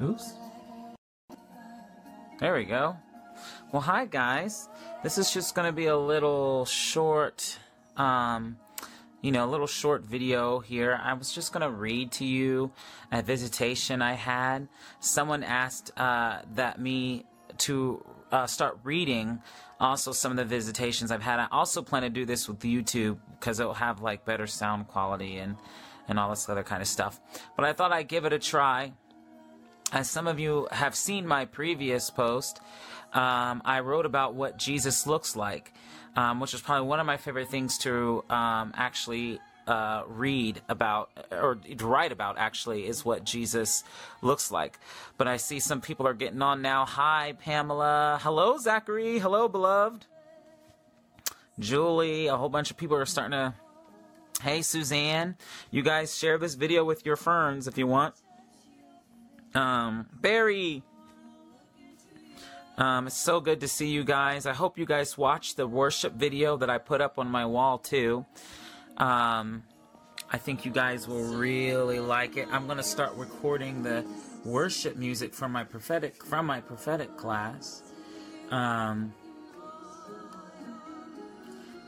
Oops. There we go. Well, hi guys. This is just going to be a little short, um, you know, a little short video here. I was just going to read to you a visitation I had. Someone asked uh, that me to uh, start reading also some of the visitations I've had. I also plan to do this with YouTube because it'll have like better sound quality and and all this other kind of stuff. But I thought I'd give it a try. As some of you have seen my previous post, um, I wrote about what Jesus looks like, um, which is probably one of my favorite things to um, actually uh, read about or write about actually is what Jesus looks like. But I see some people are getting on now. Hi, Pamela. Hello, Zachary. Hello, beloved. Julie. A whole bunch of people are starting to. Hey, Suzanne. You guys share this video with your ferns if you want. Um, Barry. Um, it's so good to see you guys. I hope you guys watched the worship video that I put up on my wall too. Um, I think you guys will really like it. I'm gonna start recording the worship music from my prophetic from my prophetic class. Um,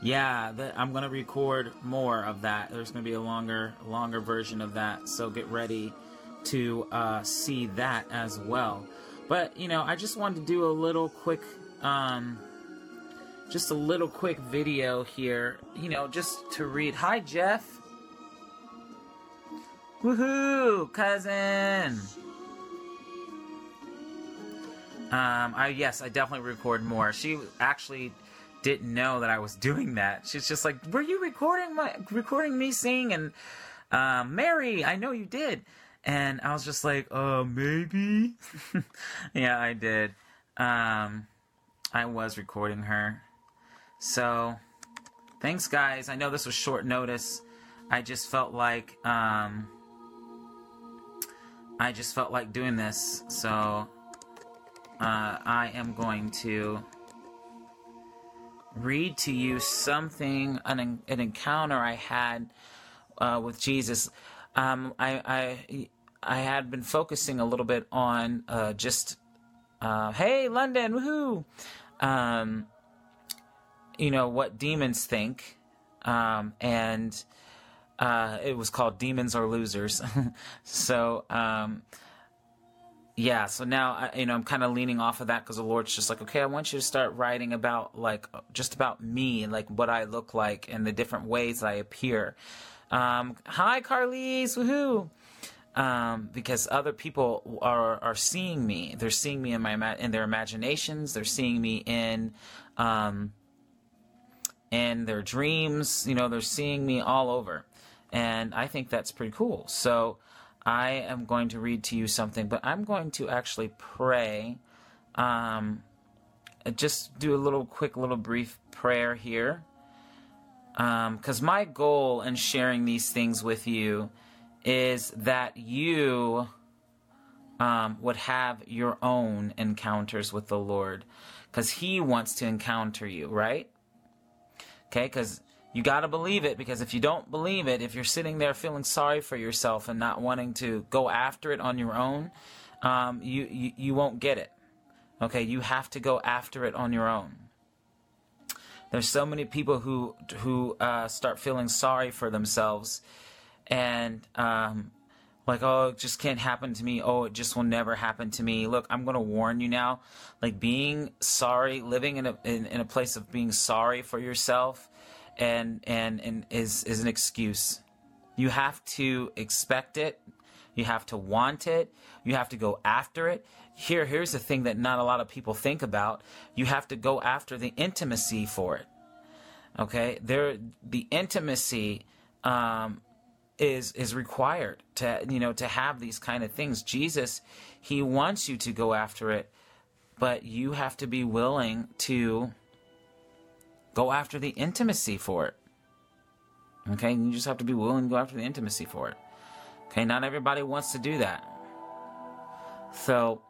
yeah, the, I'm gonna record more of that. There's gonna be a longer longer version of that, so get ready to uh, see that as well. But you know, I just wanted to do a little quick. Um, just a little quick video here, you know, just to read. Hi, Jeff. Woohoo, cousin. Um, I yes, I definitely record more. She actually didn't know that I was doing that. She's just like, "Were you recording my recording me sing?" And um, Mary, I know you did. And I was just like, "Uh, maybe." yeah, I did. Um, I was recording her. So, thanks, guys. I know this was short notice. I just felt like um, I just felt like doing this. So, uh, I am going to read to you something an an encounter I had uh, with Jesus. Um, I, I I had been focusing a little bit on uh, just uh, hey London woohoo. Um, you know what demons think, um, and uh, it was called "Demons Are Losers." so um, yeah, so now you know I'm kind of leaning off of that because the Lord's just like, okay, I want you to start writing about like just about me, like what I look like, and the different ways I appear. Um, hi, Carlise, woohoo! Um, because other people are are seeing me. They're seeing me in my in their imaginations. They're seeing me in um, in their dreams. You know, they're seeing me all over. And I think that's pretty cool. So I am going to read to you something, but I'm going to actually pray. Um, just do a little quick, little brief prayer here. Because um, my goal in sharing these things with you is that you um, would have your own encounters with the Lord. Because He wants to encounter you, right? Okay, because you got to believe it because if you don't believe it, if you're sitting there feeling sorry for yourself and not wanting to go after it on your own, um, you, you, you won't get it. Okay, you have to go after it on your own. There's so many people who who uh, start feeling sorry for themselves, and um, like, oh, it just can't happen to me. Oh, it just will never happen to me. Look, I'm gonna warn you now. Like being sorry, living in a in, in a place of being sorry for yourself and and and is is an excuse. You have to expect it. You have to want it. You have to go after it. Here, here's the thing that not a lot of people think about. You have to go after the intimacy for it. Okay, there, the intimacy um, is is required to you know to have these kind of things. Jesus, he wants you to go after it, but you have to be willing to go after the intimacy for it. Okay, you just have to be willing to go after the intimacy for it. Okay, not everybody wants to do that. So,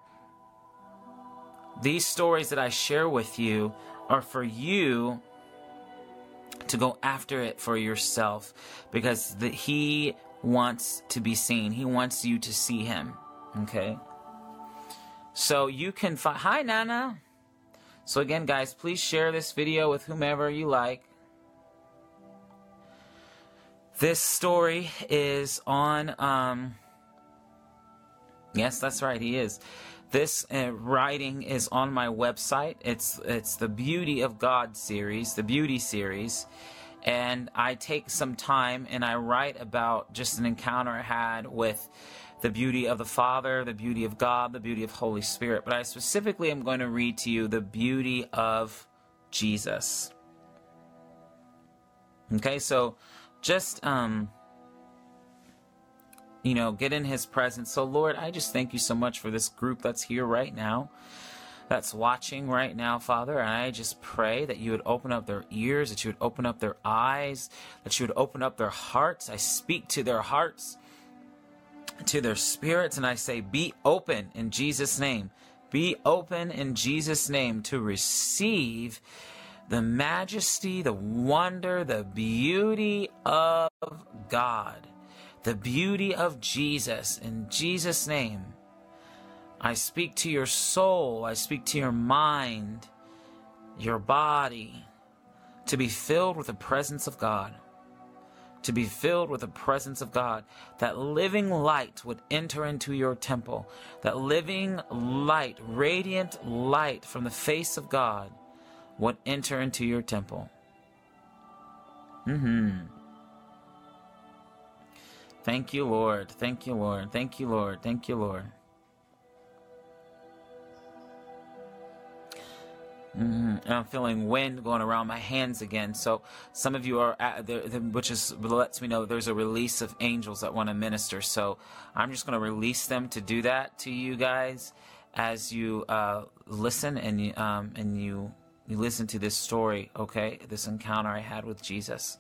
these stories that I share with you are for you to go after it for yourself because the, he wants to be seen. He wants you to see him. Okay? So you can find. Hi, Nana. So again, guys, please share this video with whomever you like. This story is on. Um, yes, that's right. He is. This uh, writing is on my website. It's it's the Beauty of God series, the Beauty series, and I take some time and I write about just an encounter I had with the beauty of the Father, the beauty of God, the beauty of Holy Spirit. But I specifically am going to read to you the beauty of Jesus. Okay, so just um you know, get in his presence. So Lord, I just thank you so much for this group that's here right now. That's watching right now, Father, and I just pray that you would open up their ears, that you would open up their eyes, that you would open up their hearts. I speak to their hearts to their spirits and I say, Be open in Jesus' name. Be open in Jesus' name to receive the majesty, the wonder, the beauty of God, the beauty of Jesus in Jesus' name. I speak to your soul, I speak to your mind, your body, to be filled with the presence of God to be filled with the presence of God, that living light would enter into your temple, that living light, radiant light from the face of God would enter into your temple. Mm-hmm. Thank you, Lord. Thank you, Lord. Thank you, Lord. Thank you, Lord. Mm-hmm. And I'm feeling wind going around my hands again. So some of you are, at, the, the, which is lets me know there's a release of angels that want to minister. So I'm just going to release them to do that to you guys as you uh, listen and um, and you you listen to this story. Okay, this encounter I had with Jesus.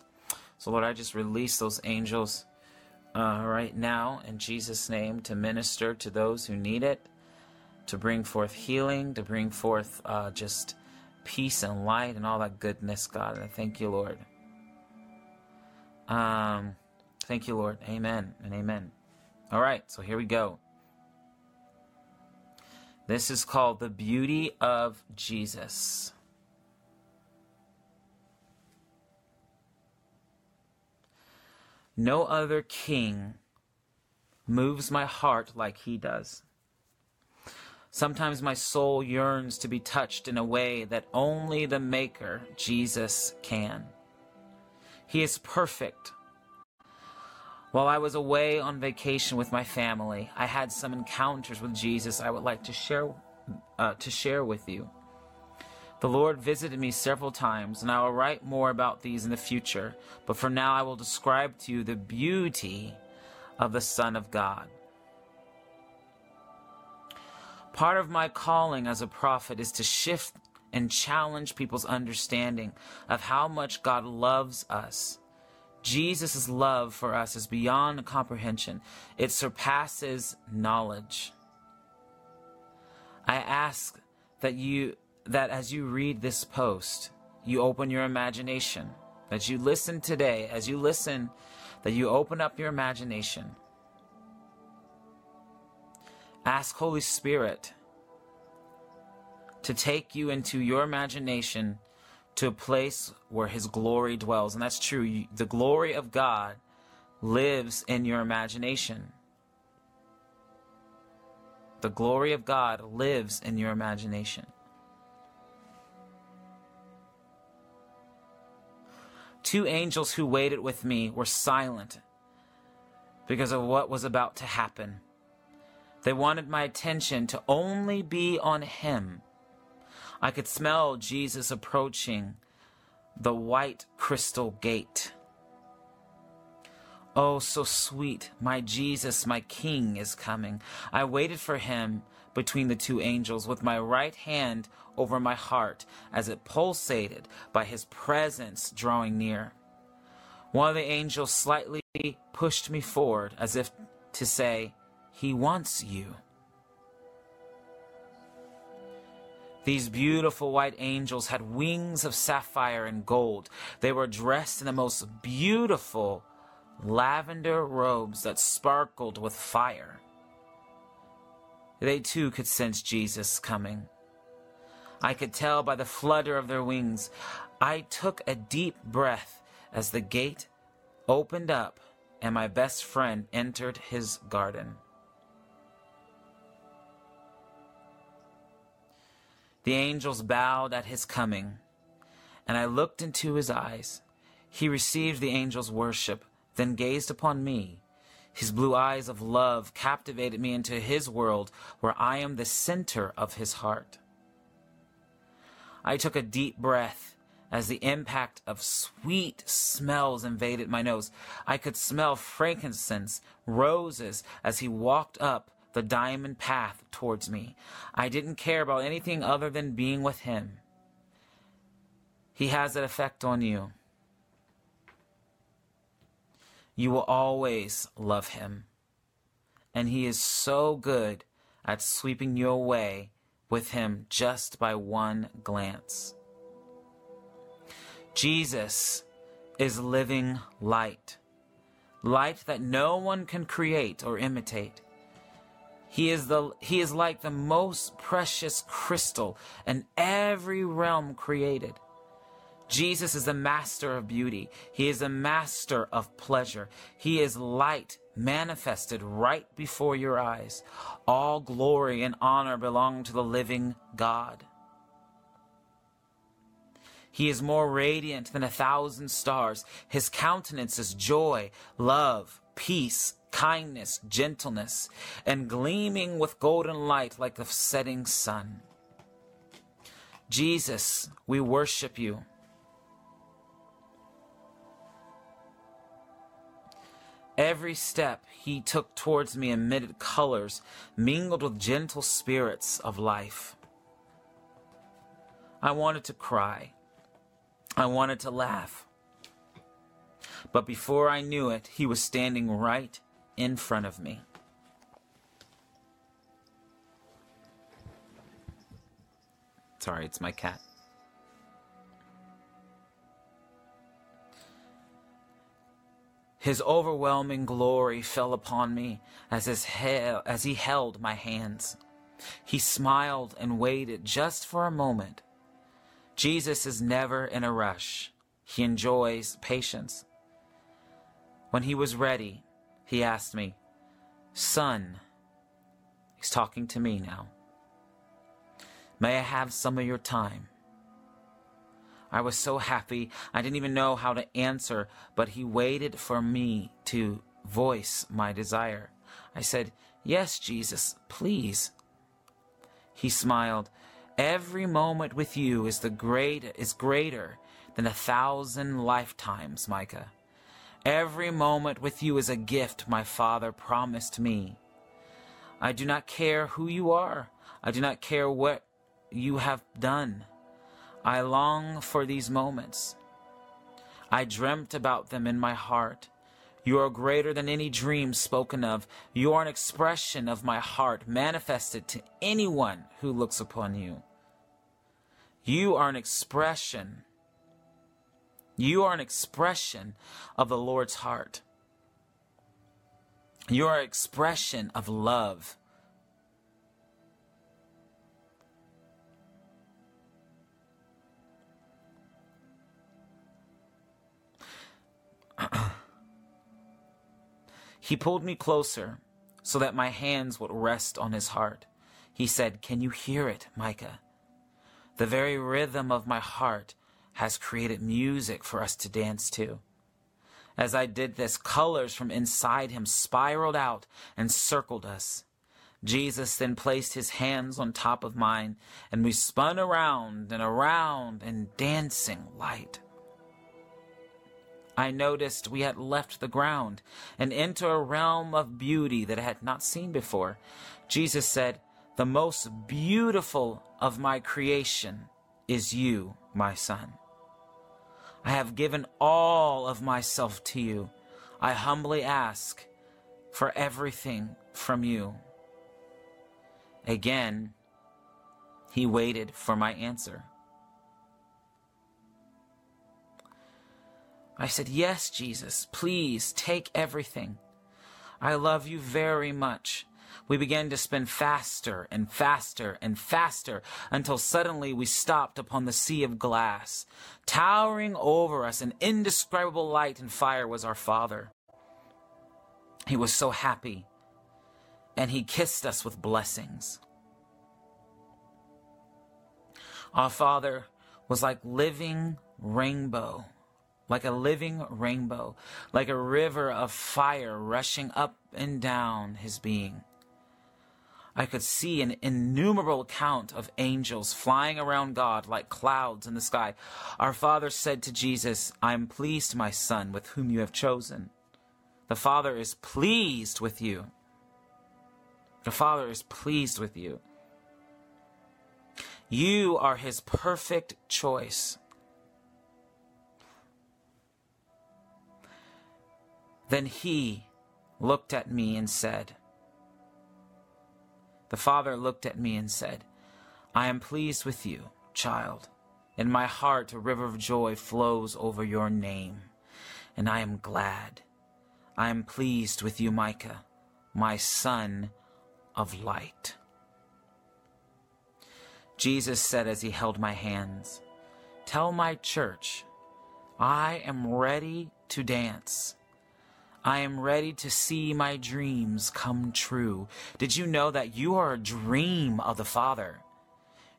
So Lord, I just release those angels uh, right now in Jesus' name to minister to those who need it, to bring forth healing, to bring forth uh, just peace and light and all that goodness, God. And I thank you, Lord. Um, thank you, Lord. Amen and amen. All right, so here we go. This is called the beauty of Jesus. No other king moves my heart like he does. Sometimes my soul yearns to be touched in a way that only the Maker, Jesus, can. He is perfect. While I was away on vacation with my family, I had some encounters with Jesus I would like to share, uh, to share with you. The Lord visited me several times, and I will write more about these in the future, but for now I will describe to you the beauty of the Son of God. Part of my calling as a prophet is to shift and challenge people's understanding of how much God loves us. Jesus' love for us is beyond comprehension, it surpasses knowledge. I ask that you that as you read this post, you open your imagination, that you listen today, as you listen, that you open up your imagination Ask Holy Spirit to take you into your imagination to a place where His glory dwells. And that's true. The glory of God lives in your imagination. The glory of God lives in your imagination. Two angels who waited with me were silent because of what was about to happen. They wanted my attention to only be on him. I could smell Jesus approaching the white crystal gate. Oh, so sweet, my Jesus, my King is coming. I waited for him between the two angels with my right hand over my heart as it pulsated by his presence drawing near. One of the angels slightly pushed me forward as if to say, he wants you. These beautiful white angels had wings of sapphire and gold. They were dressed in the most beautiful lavender robes that sparkled with fire. They too could sense Jesus coming. I could tell by the flutter of their wings. I took a deep breath as the gate opened up and my best friend entered his garden. The angels bowed at his coming, and I looked into his eyes. He received the angels' worship, then gazed upon me. His blue eyes of love captivated me into his world, where I am the center of his heart. I took a deep breath as the impact of sweet smells invaded my nose. I could smell frankincense, roses as he walked up the diamond path towards me. I didn't care about anything other than being with him. He has an effect on you. You will always love him. And he is so good at sweeping you away with him just by one glance. Jesus is living light, light that no one can create or imitate. He is, the, he is like the most precious crystal in every realm created. Jesus is the master of beauty. He is a master of pleasure. He is light manifested right before your eyes. All glory and honor belong to the living God. He is more radiant than a thousand stars. His countenance is joy, love, peace, kindness, gentleness, and gleaming with golden light like the setting sun. Jesus, we worship you. Every step he took towards me emitted colors mingled with gentle spirits of life. I wanted to cry. I wanted to laugh. But before I knew it, he was standing right in front of me. Sorry, it's my cat. His overwhelming glory fell upon me as, his as he held my hands. He smiled and waited just for a moment. Jesus is never in a rush. He enjoys patience. When he was ready, he asked me, Son, he's talking to me now, may I have some of your time? I was so happy, I didn't even know how to answer, but he waited for me to voice my desire. I said, Yes, Jesus, please. He smiled. Every moment with you is the great is greater than a thousand lifetimes, Micah. Every moment with you is a gift my Father promised me. I do not care who you are. I do not care what you have done. I long for these moments. I dreamt about them in my heart. You are greater than any dream spoken of. You are an expression of my heart manifested to anyone who looks upon you. You are an expression. You are an expression of the Lord's heart. You are an expression of love. he pulled me closer so that my hands would rest on his heart. He said, Can you hear it, Micah? The very rhythm of my heart has created music for us to dance to. As I did this, colors from inside him spiraled out and circled us. Jesus then placed his hands on top of mine, and we spun around and around in dancing light. I noticed we had left the ground and into a realm of beauty that I had not seen before. Jesus said, The most beautiful of my creation is you, my son. I have given all of myself to you. I humbly ask for everything from you. Again, he waited for my answer. I said, Yes, Jesus, please take everything. I love you very much. We began to spin faster and faster and faster until suddenly we stopped upon the sea of glass. Towering over us, an indescribable light and fire was our Father. He was so happy, and he kissed us with blessings. Our Father was like living rainbow, like a living rainbow, like a river of fire rushing up and down his being. I could see an innumerable count of angels flying around God like clouds in the sky. Our Father said to Jesus, I am pleased, my Son, with whom you have chosen. The Father is pleased with you. The Father is pleased with you. You are His perfect choice. Then He looked at me and said, the father looked at me and said, I am pleased with you, child. In my heart a river of joy flows over your name, and I am glad. I am pleased with you, Micah, my son of light. Jesus said as he held my hands, Tell my church, I am ready to dance. I am ready to see my dreams come true. Did you know that you are a dream of the Father?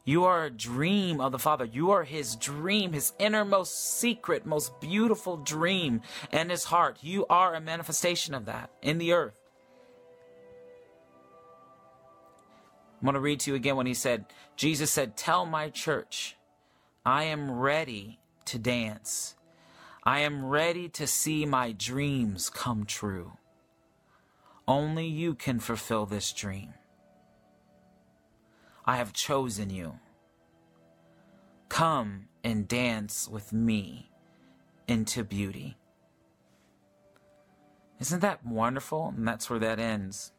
You are a dream of the Father. You are His dream, His innermost secret, most beautiful dream in His heart. You are a manifestation of that in the earth. I'm going to read to you again when He said, Jesus said, Tell my church, I am ready to dance. I am ready to see my dreams come true. Only you can fulfill this dream. I have chosen you. Come and dance with me into beauty. Isn't that wonderful? And that's where that ends.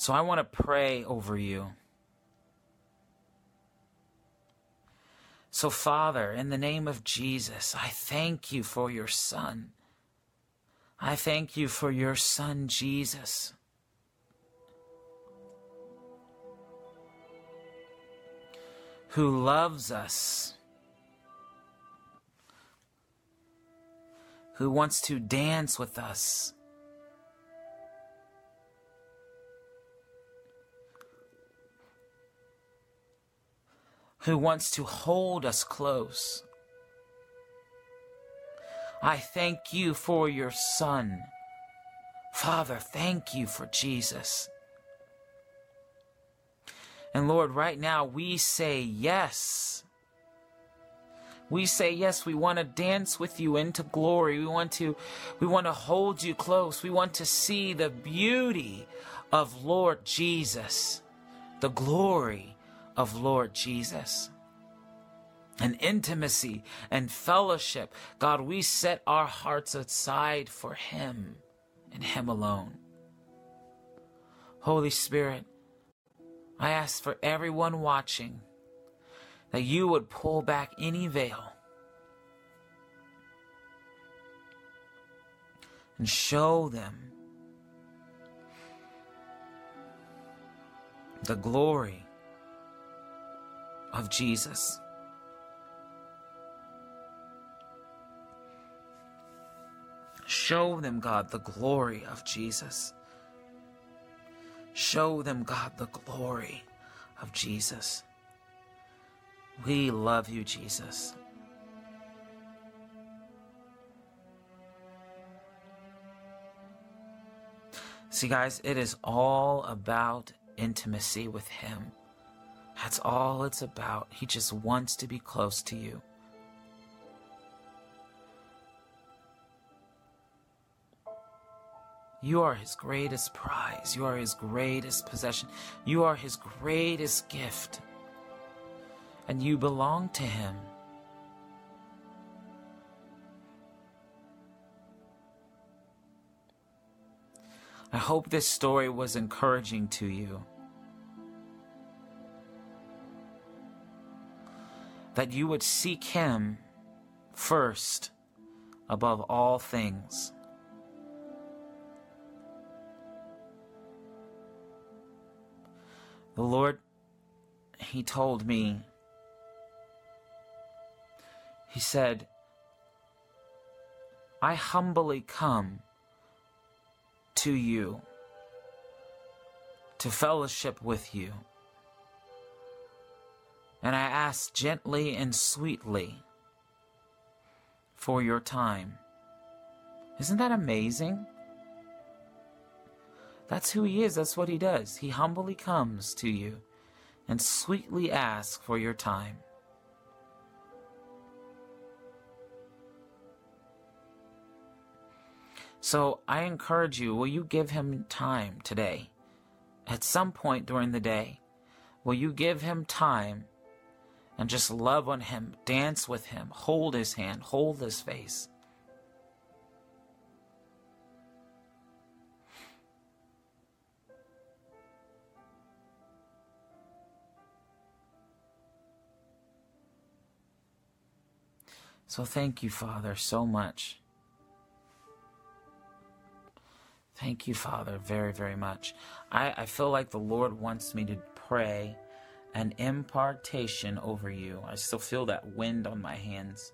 So I want to pray over you. So, Father, in the name of Jesus, I thank you for your Son. I thank you for your Son, Jesus. Who loves us, who wants to dance with us who wants to hold us close. I thank you for your Son. Father, thank you for Jesus. And Lord, right now we say yes. We say yes, we want to dance with you into glory. We want to we want to hold you close. We want to see the beauty of Lord Jesus, the glory of Lord Jesus. And intimacy and fellowship. God, we set our hearts aside for Him and Him alone. Holy Spirit, I ask for everyone watching that you would pull back any veil and show them the glory of Jesus. Show them, God, the glory of Jesus. Show them, God, the glory of Jesus. We love you, Jesus. See, guys, it is all about intimacy with Him. That's all it's about. He just wants to be close to you. You are his greatest prize. You are his greatest possession. You are his greatest gift. And you belong to him. I hope this story was encouraging to you. That you would seek Him first above all things. The Lord, He told me, He said, I humbly come to you to fellowship with you. And I ask gently and sweetly for your time. Isn't that amazing? That's who he is. That's what he does. He humbly comes to you and sweetly asks for your time. So I encourage you, will you give him time today? At some point during the day, will you give him time and just love on him, dance with him, hold his hand, hold his face? So thank you, Father, so much. Thank you, Father, very, very much. I, I feel like the Lord wants me to pray an impartation over you. I still feel that wind on my hands.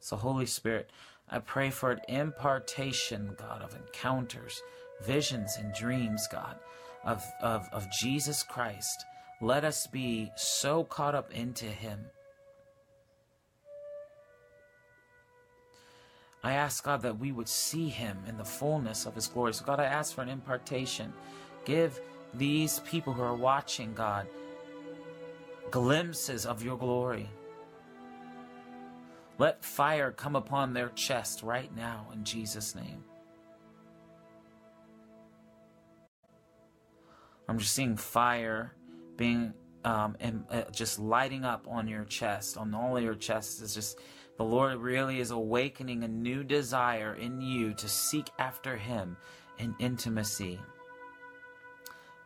So, Holy Spirit, I pray for an impartation, God, of encounters, visions, and dreams, God, of, of, of Jesus Christ. Let us be so caught up into Him I ask God that we would see him in the fullness of his glory. So, God, I ask for an impartation. Give these people who are watching, God, glimpses of your glory. Let fire come upon their chest right now in Jesus' name. I'm just seeing fire being um, and uh, just lighting up on your chest, on all your chest. It's just the Lord really is awakening a new desire in you to seek after Him in intimacy,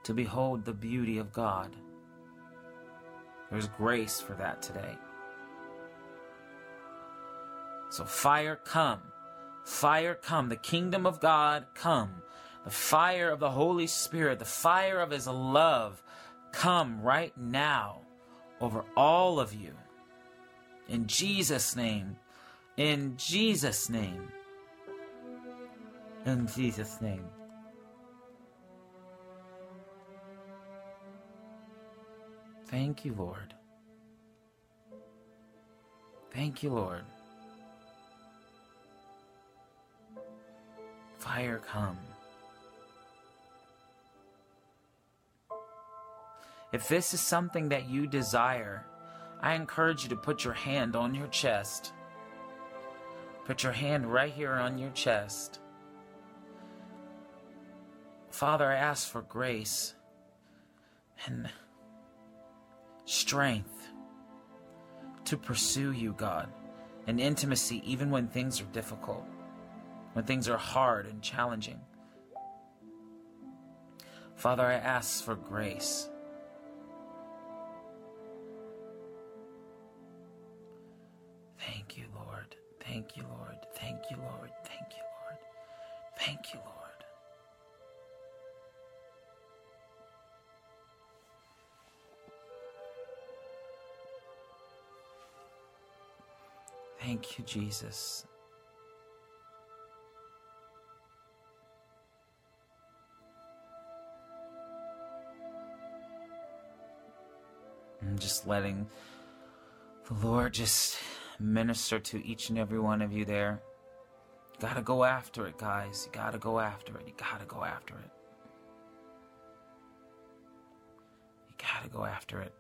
to behold the beauty of God. There's grace for that today. So, fire come. Fire come. The kingdom of God come. The fire of the Holy Spirit, the fire of His love come right now over all of you. In Jesus' name. In Jesus' name. In Jesus' name. Thank you, Lord. Thank you, Lord. Fire come. If this is something that you desire, I encourage you to put your hand on your chest. Put your hand right here on your chest. Father, I ask for grace and strength to pursue you, God, and intimacy even when things are difficult, when things are hard and challenging. Father, I ask for grace Thank you, Lord. Thank you, Lord. Thank you, Lord. Thank you, Lord. Thank you, Jesus. I'm just letting the Lord just minister to each and every one of you there. You gotta go after it, guys. You gotta go after it. You gotta go after it. You gotta go after it.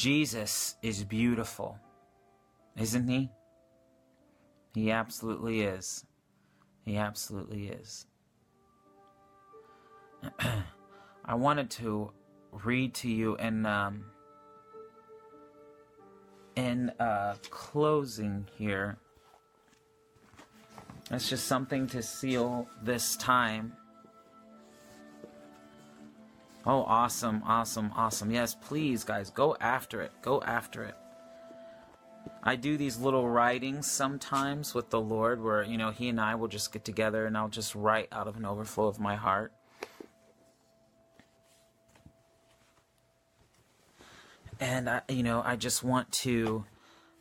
Jesus is beautiful, isn't he? He absolutely is. He absolutely is. I wanted to read to you in um, in uh, closing here, it's just something to seal this time. Oh, awesome, awesome, awesome. Yes, please, guys, go after it. Go after it. I do these little writings sometimes with the Lord where, you know, He and I will just get together and I'll just write out of an overflow of my heart. And, I, you know, I just want to.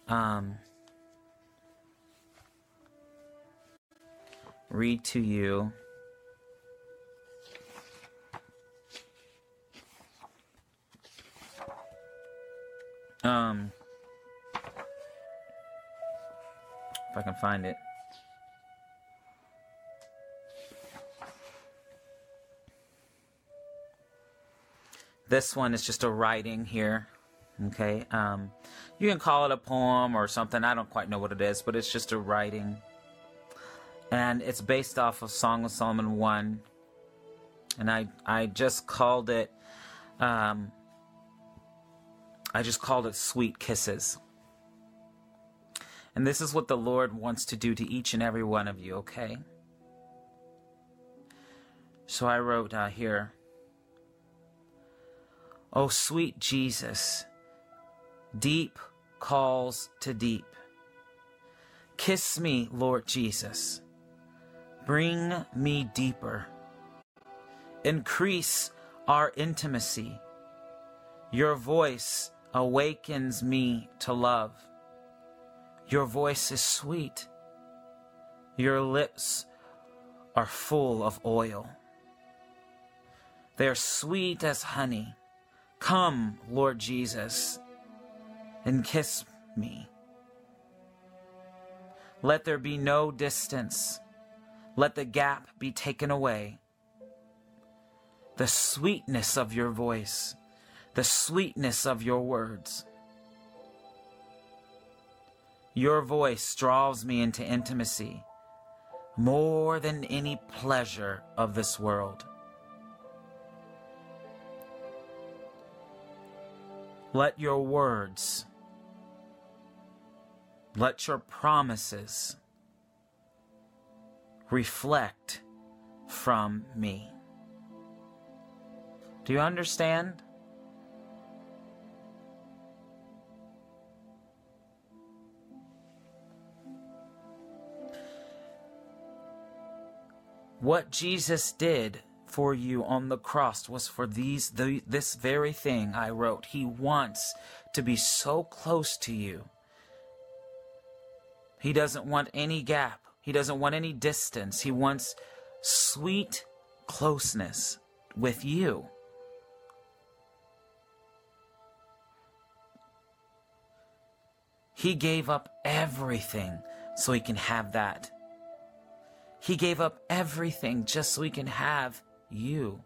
Um, read to you um if I can find it. This one is just a writing here. Okay. Um, you can call it a poem or something. I don't quite know what it is, but it's just a writing. And it's based off of Song of Solomon 1. And I, I just called it, um, I just called it Sweet Kisses. And this is what the Lord wants to do to each and every one of you, okay? So I wrote uh, here, Oh, sweet Jesus, deep calls to deep. Kiss me, Lord Jesus. Bring me deeper. Increase our intimacy. Your voice awakens me to love. Your voice is sweet. Your lips are full of oil. They are sweet as honey. Come, Lord Jesus, and kiss me. Let there be no distance. Let the gap be taken away. The sweetness of your voice, the sweetness of your words. Your voice draws me into intimacy more than any pleasure of this world. Let your words, let your promises reflect from me. Do you understand? What Jesus did for you on the cross was for these the, this very thing I wrote. He wants to be so close to you. He doesn't want any gap. He doesn't want any distance. He wants sweet closeness with you. He gave up everything so he can have that. He gave up everything just so he can have you.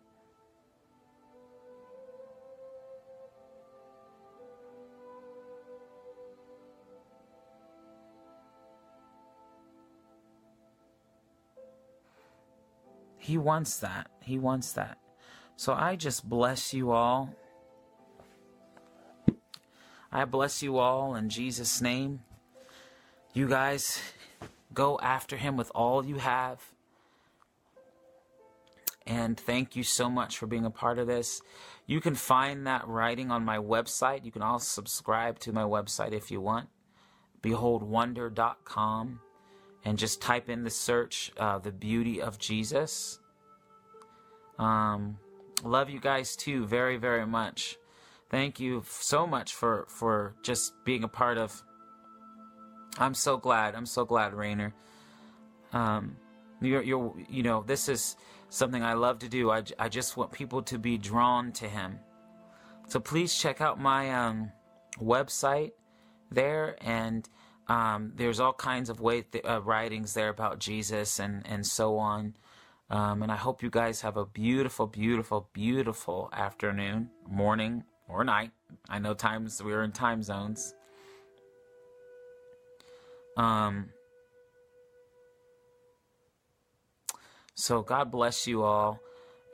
He wants that. He wants that. So I just bless you all. I bless you all in Jesus' name. You guys, Go after him with all you have. And thank you so much for being a part of this. You can find that writing on my website. You can also subscribe to my website if you want. BeholdWonder.com. And just type in the search, uh, The Beauty of Jesus. Um, love you guys too, very, very much. Thank you so much for, for just being a part of I'm so glad. I'm so glad, Rainer. Um, you're, you're, you know, this is something I love to do. I, I just want people to be drawn to Him. So please check out my um, website there, and um, there's all kinds of way th- uh, writings there about Jesus and and so on. Um, and I hope you guys have a beautiful, beautiful, beautiful afternoon, morning, or night. I know times we're in time zones. Um, so God bless you all.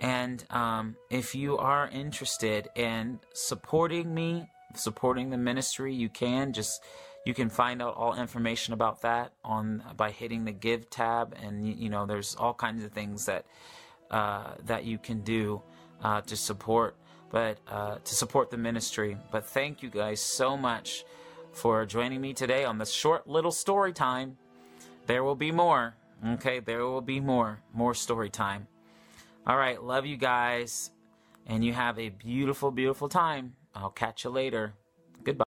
And um, if you are interested in supporting me supporting the ministry, you can just you can find out all information about that on by hitting the give tab. And you know there's all kinds of things that uh, that you can do uh, to support but uh, to support the ministry. But thank you guys so much for joining me today on this short little story time. There will be more okay? There will be more more story time. All right love you guys and you have a beautiful beautiful time. I'll catch you later